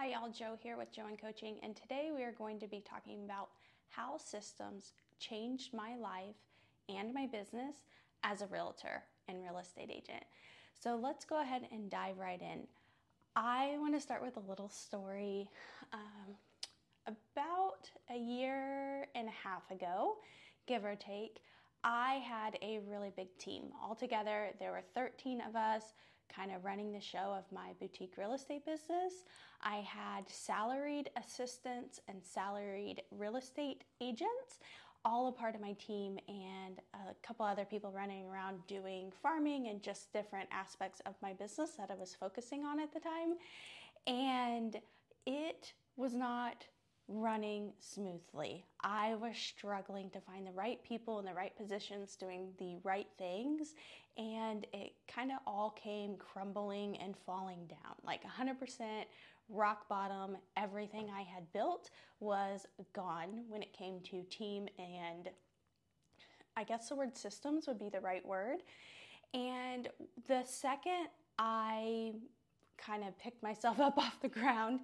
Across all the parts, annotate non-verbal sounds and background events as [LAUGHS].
Hi, y'all. Jo here with Jo and Coaching, and today we are going to be talking about how systems changed my life and my business as a realtor and real estate agent. So let's go ahead and dive right in. I want to start with a little story. Um, about a year and a half ago, give or take, I had a really big team. Altogether, there were 13 of us kind of running the show of my boutique real estate business. I had salaried assistants and salaried real estate agents, all a part of my team, and a couple other people running around doing farming and just different aspects of my business that I was focusing on at the time. And it was not running smoothly. I was struggling to find the right people in the right positions doing the right things, and it kind of all came crumbling and falling down like 100% rock bottom. Everything I had built was gone when it came to team and I guess the word systems would be the right word. And the second I kind of picked myself [LAUGHS] up off the ground,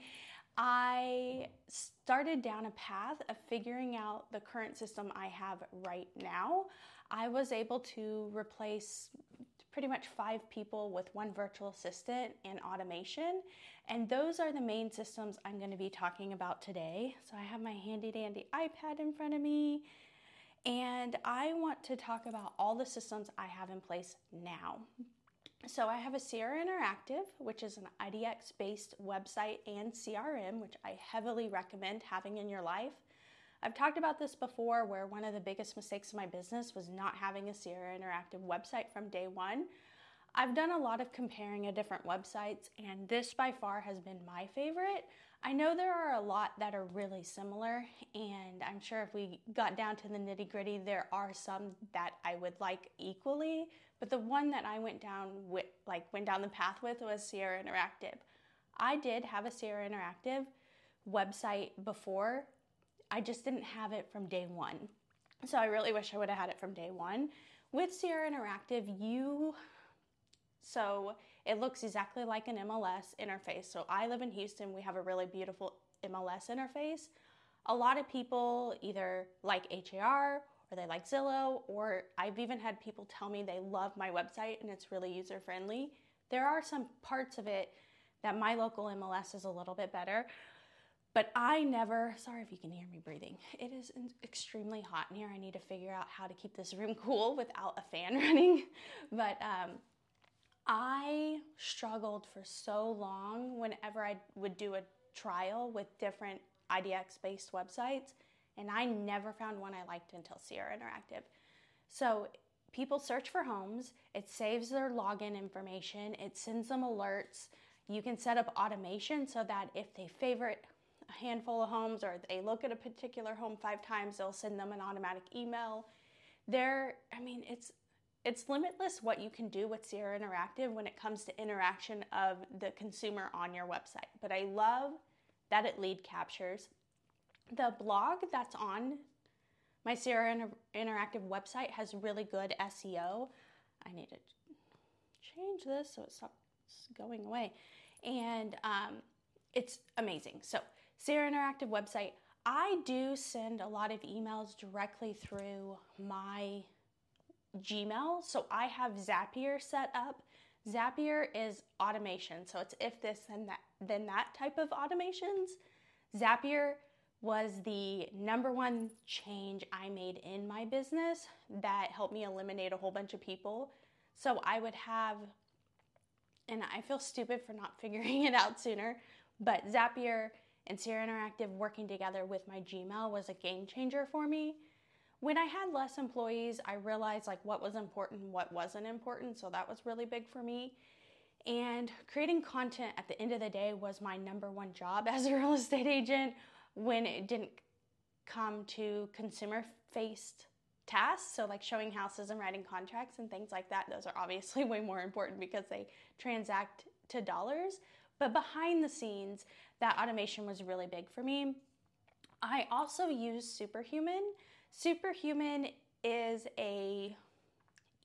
I started down a path of figuring out the current system I have right now. I was able to replace pretty much five people with one virtual assistant and automation. And those are the main systems I'm going to be talking about today. So I have my handy dandy iPad in front of me. And I want to talk about all the systems I have in place now. So I have a Sierra Interactive, which is an IDX based website and CRM, which I heavily recommend having in your life. I've talked about this before where one of the biggest mistakes in my business was not having a Sierra Interactive website from day one. I've done a lot of comparing of different websites, and this by far has been my favorite. I know there are a lot that are really similar, and I'm sure if we got down to the nitty gritty, there are some that I would like equally. But the one that I went down with, like went down the path with, was Sierra Interactive. I did have a Sierra Interactive website before, I just didn't have it from day one. So I really wish I would have had it from day one. With Sierra Interactive, you so it looks exactly like an MLS interface. So I live in Houston, we have a really beautiful MLS interface. A lot of people either like HAR or they like Zillow, or I've even had people tell me they love my website and it's really user friendly. There are some parts of it that my local MLS is a little bit better, but I never, sorry if you can hear me breathing. It is extremely hot in here. I need to figure out how to keep this room [LAUGHS] cool without a fan [LAUGHS] running. But um, I struggled for so long whenever I would do a trial with different IDX based websites, and I never found one I liked until Sierra Interactive. So people search for homes, it saves their login information, it sends them alerts. You can set up automation so that if they favorite a handful of homes or they look at a particular home five times, they'll send them an automatic email. There, I mean, it's it's limitless what you can do with Sierra Interactive when it comes to interaction of the consumer on your website. But I love that it lead captures. The blog that's on my Sierra Inter- Interactive website has really good SEO. I need to change this so it stops going away. And um, it's amazing. So, Sierra Interactive website. I do send a lot of emails directly through my Gmail. So I have Zapier set up. Zapier is automation. So it's if this and that, then that type of automations. Zapier was the number one change I made in my business that helped me eliminate a whole bunch of people. So I would have, and I feel stupid for not [LAUGHS] figuring it out sooner, but Zapier and Sierra Interactive working together with my Gmail was a game changer for me when I had less employees, I realized like what was important what wasn't important. So that was really big for me. And creating content at the end of the day was my number one job [LAUGHS] as a real estate agent when it didn't come to consumer faced tasks. So, like showing houses and writing contracts and things like that, those are obviously [LAUGHS] way more important because they transact to dollars. But behind the scenes, that automation was really big for me. I also use Superhuman. Superhuman is a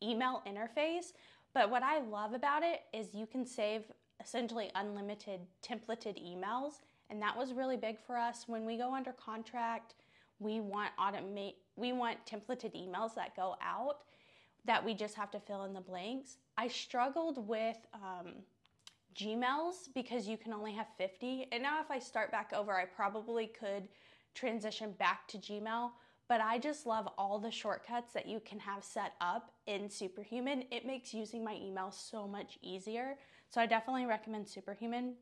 email interface, but what I love about it is you can save essentially unlimited templated emails And that was really big for us. When we go under contract, we want automate we want templated emails that go out that we just have to fill in the blanks. I struggled with um, Gmails because you can only have 50. And now, if I start back over, I probably could transition back to Gmail. But I just love all the shortcuts that you can have set up in Superhuman. It makes using my email so much easier. So I definitely recommend Superhuman.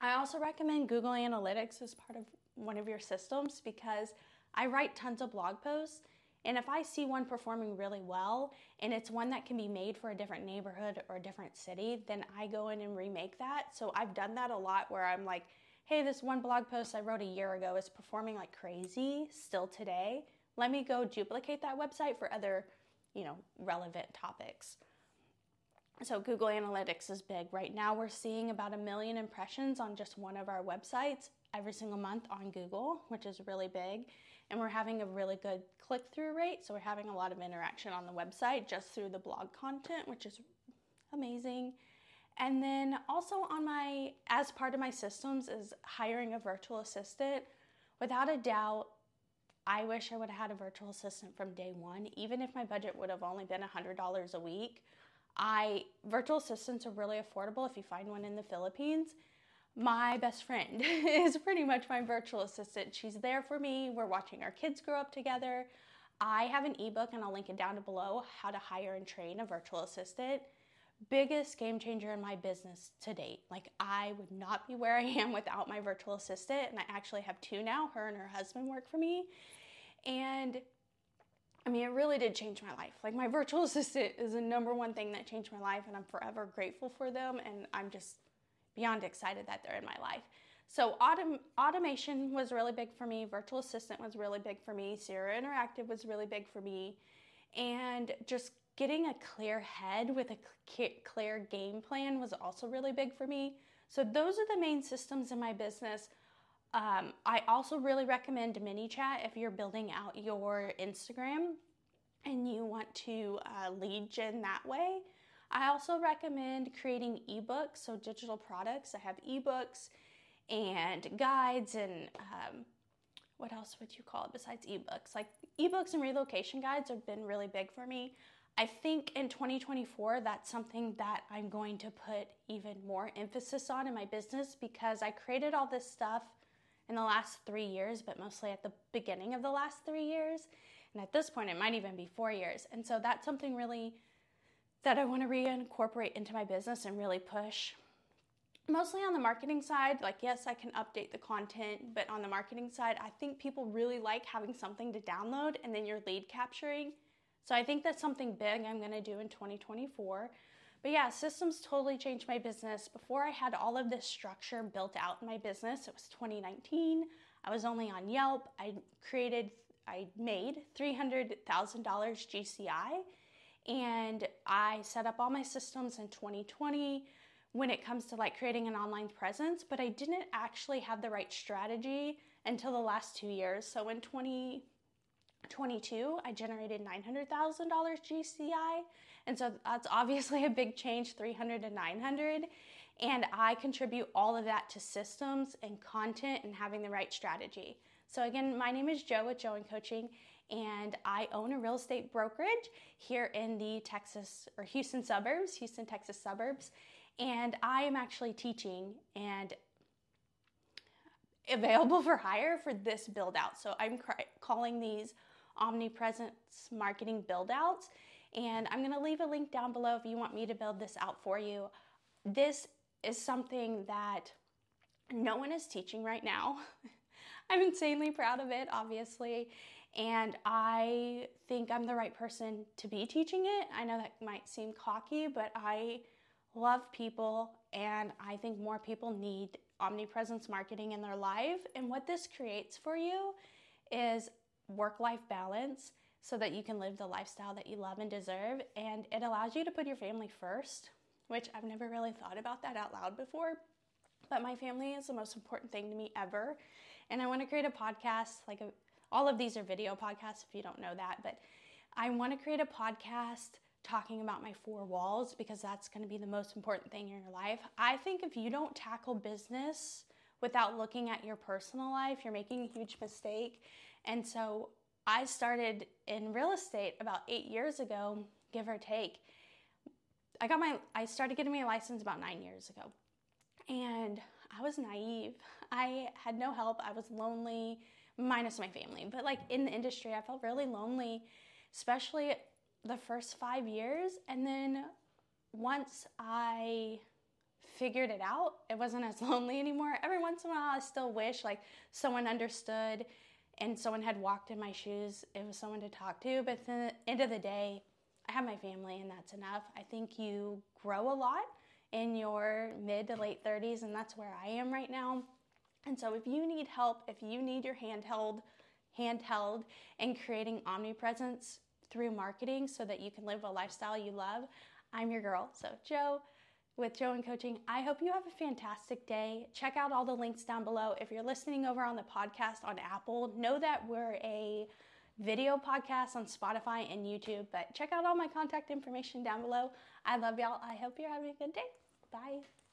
I also recommend Google Analytics as part of one of your systems because I write tons of blog posts and if I see one performing really well and it's one that can be made for a different neighborhood or a different city, then I go in and remake that. So I've done that a lot where I'm like, hey, this one blog post I wrote a year ago is performing like crazy still today. Let me go duplicate that website for other, you know, relevant topics. So Google Analytics is big. Right now we're seeing about a million impressions on just one of our websites every single month on Google, which is really big and we're having a really good click through rate. So we're having a lot of interaction on the website just through the blog content, which is amazing. And then also on my, as part of my systems, is hiring a virtual assistant. Without a doubt, I wish I would have had a virtual assistant from day one, even if my budget would have only been $100 a week. I virtual assistants are really affordable if you find one in the Philippines my best friend [LAUGHS] is pretty much my virtual assistant. She's there for me. We're watching our kids grow up together. I have an ebook and I'll link it down below how to hire and train a virtual assistant. Biggest game changer in my business to date. Like, I would not be where I am without my virtual assistant. And I actually have two now. Her and her husband work for me. And I mean, it really did change my life. Like, my virtual [LAUGHS] assistant is the number one thing that changed my life, and I'm forever grateful for them. And I'm just beyond excited that they're in my life. So autom- automation was really big for me. Virtual assistant was really big for me. Sierra Interactive was really big for me, and just getting a clear head with a clear game plan was also really big for me. So those are the main systems in my business. Um, I also really recommend ManyChat if you're building out your Instagram and you want to uh, lead gen that way. I also recommend creating ebooks, so digital products. I have ebooks and guides and um, what else would you call it besides ebooks? Like ebooks and relocation guides have been really big for me. I think in 2024, that's something that I'm going to put even more emphasis on in my business because I created all this stuff in the last three years, but mostly at the beginning of the last three years. And at this point, it might even be four years. And so that's something really that I want to reincorporate into my business and really push. Mostly on the marketing side, like, yes, I can update the content, but on the marketing side, I think people really like having something to download and then you're lead capturing. So I think that's something big I'm going to do in 2024. But yeah, systems totally changed my business. Before I had all of this structure built out in my business, it was 2019. I was only on Yelp. I created, I made $300,000 GCI and I set up all my systems in 2020 when it comes to like creating an online presence, but I didn't actually have the right strategy until the last two years. So in 2022, I generated $900,000 GCI. And so that's obviously a big change, 300 to 900. And I contribute all of that to systems and content and having the right strategy. So again, my name is Jo with Jo and Coaching, and I own a real estate brokerage here in the Texas or Houston suburbs, Houston, Texas suburbs. And I am actually teaching and available for hire for this build out. So I'm cr- calling these omnipresence marketing build outs. And I'm to leave a link down below if you want me to build this out for you. This is something that no one is teaching right now. [LAUGHS] I'm insanely proud of it, obviously. And I think I'm the right person to be teaching it. I know that might seem cocky, but I love people and I think more people need omnipresence marketing in their life. And what this creates for you is work life balance so that you can live the lifestyle that you love and deserve. And it allows you to put your family first, which I've never really thought about that out loud before. But my family is the most important thing to me ever. And I want to create a podcast, like a all of these are video podcasts if you don't know that, but I want to create a podcast talking about my four walls because that's going to be the most important thing in your life. I think if you don't tackle business without looking at your personal life, you're making a huge mistake. And so I started in real estate about eight years ago, give or take. I got my I started getting my license about nine years ago. And I was naive. I had no help. I was lonely, minus my family. But like in the industry, I felt really lonely, especially the first five years. And then once I figured it out, it wasn't as [LAUGHS] lonely anymore. Every once in a while, I still wish like someone understood and someone had walked in my shoes. It was someone to talk to. But at the end of the day, I have my family, and that's enough. I think you grow a lot in your mid to late 30s, and that's where I am right now. And so, if you need help, if you need your handheld, handheld, and creating omnipresence through marketing so that you can live a lifestyle you love, I'm your girl. So, Jo with Jo and Coaching. I hope you have a fantastic day. Check out all the links down below. If you're listening over on the podcast on Apple, know that we're a video podcast on Spotify and YouTube, but check out all my contact information down below. I love y'all. I hope you're having a good day. Bye.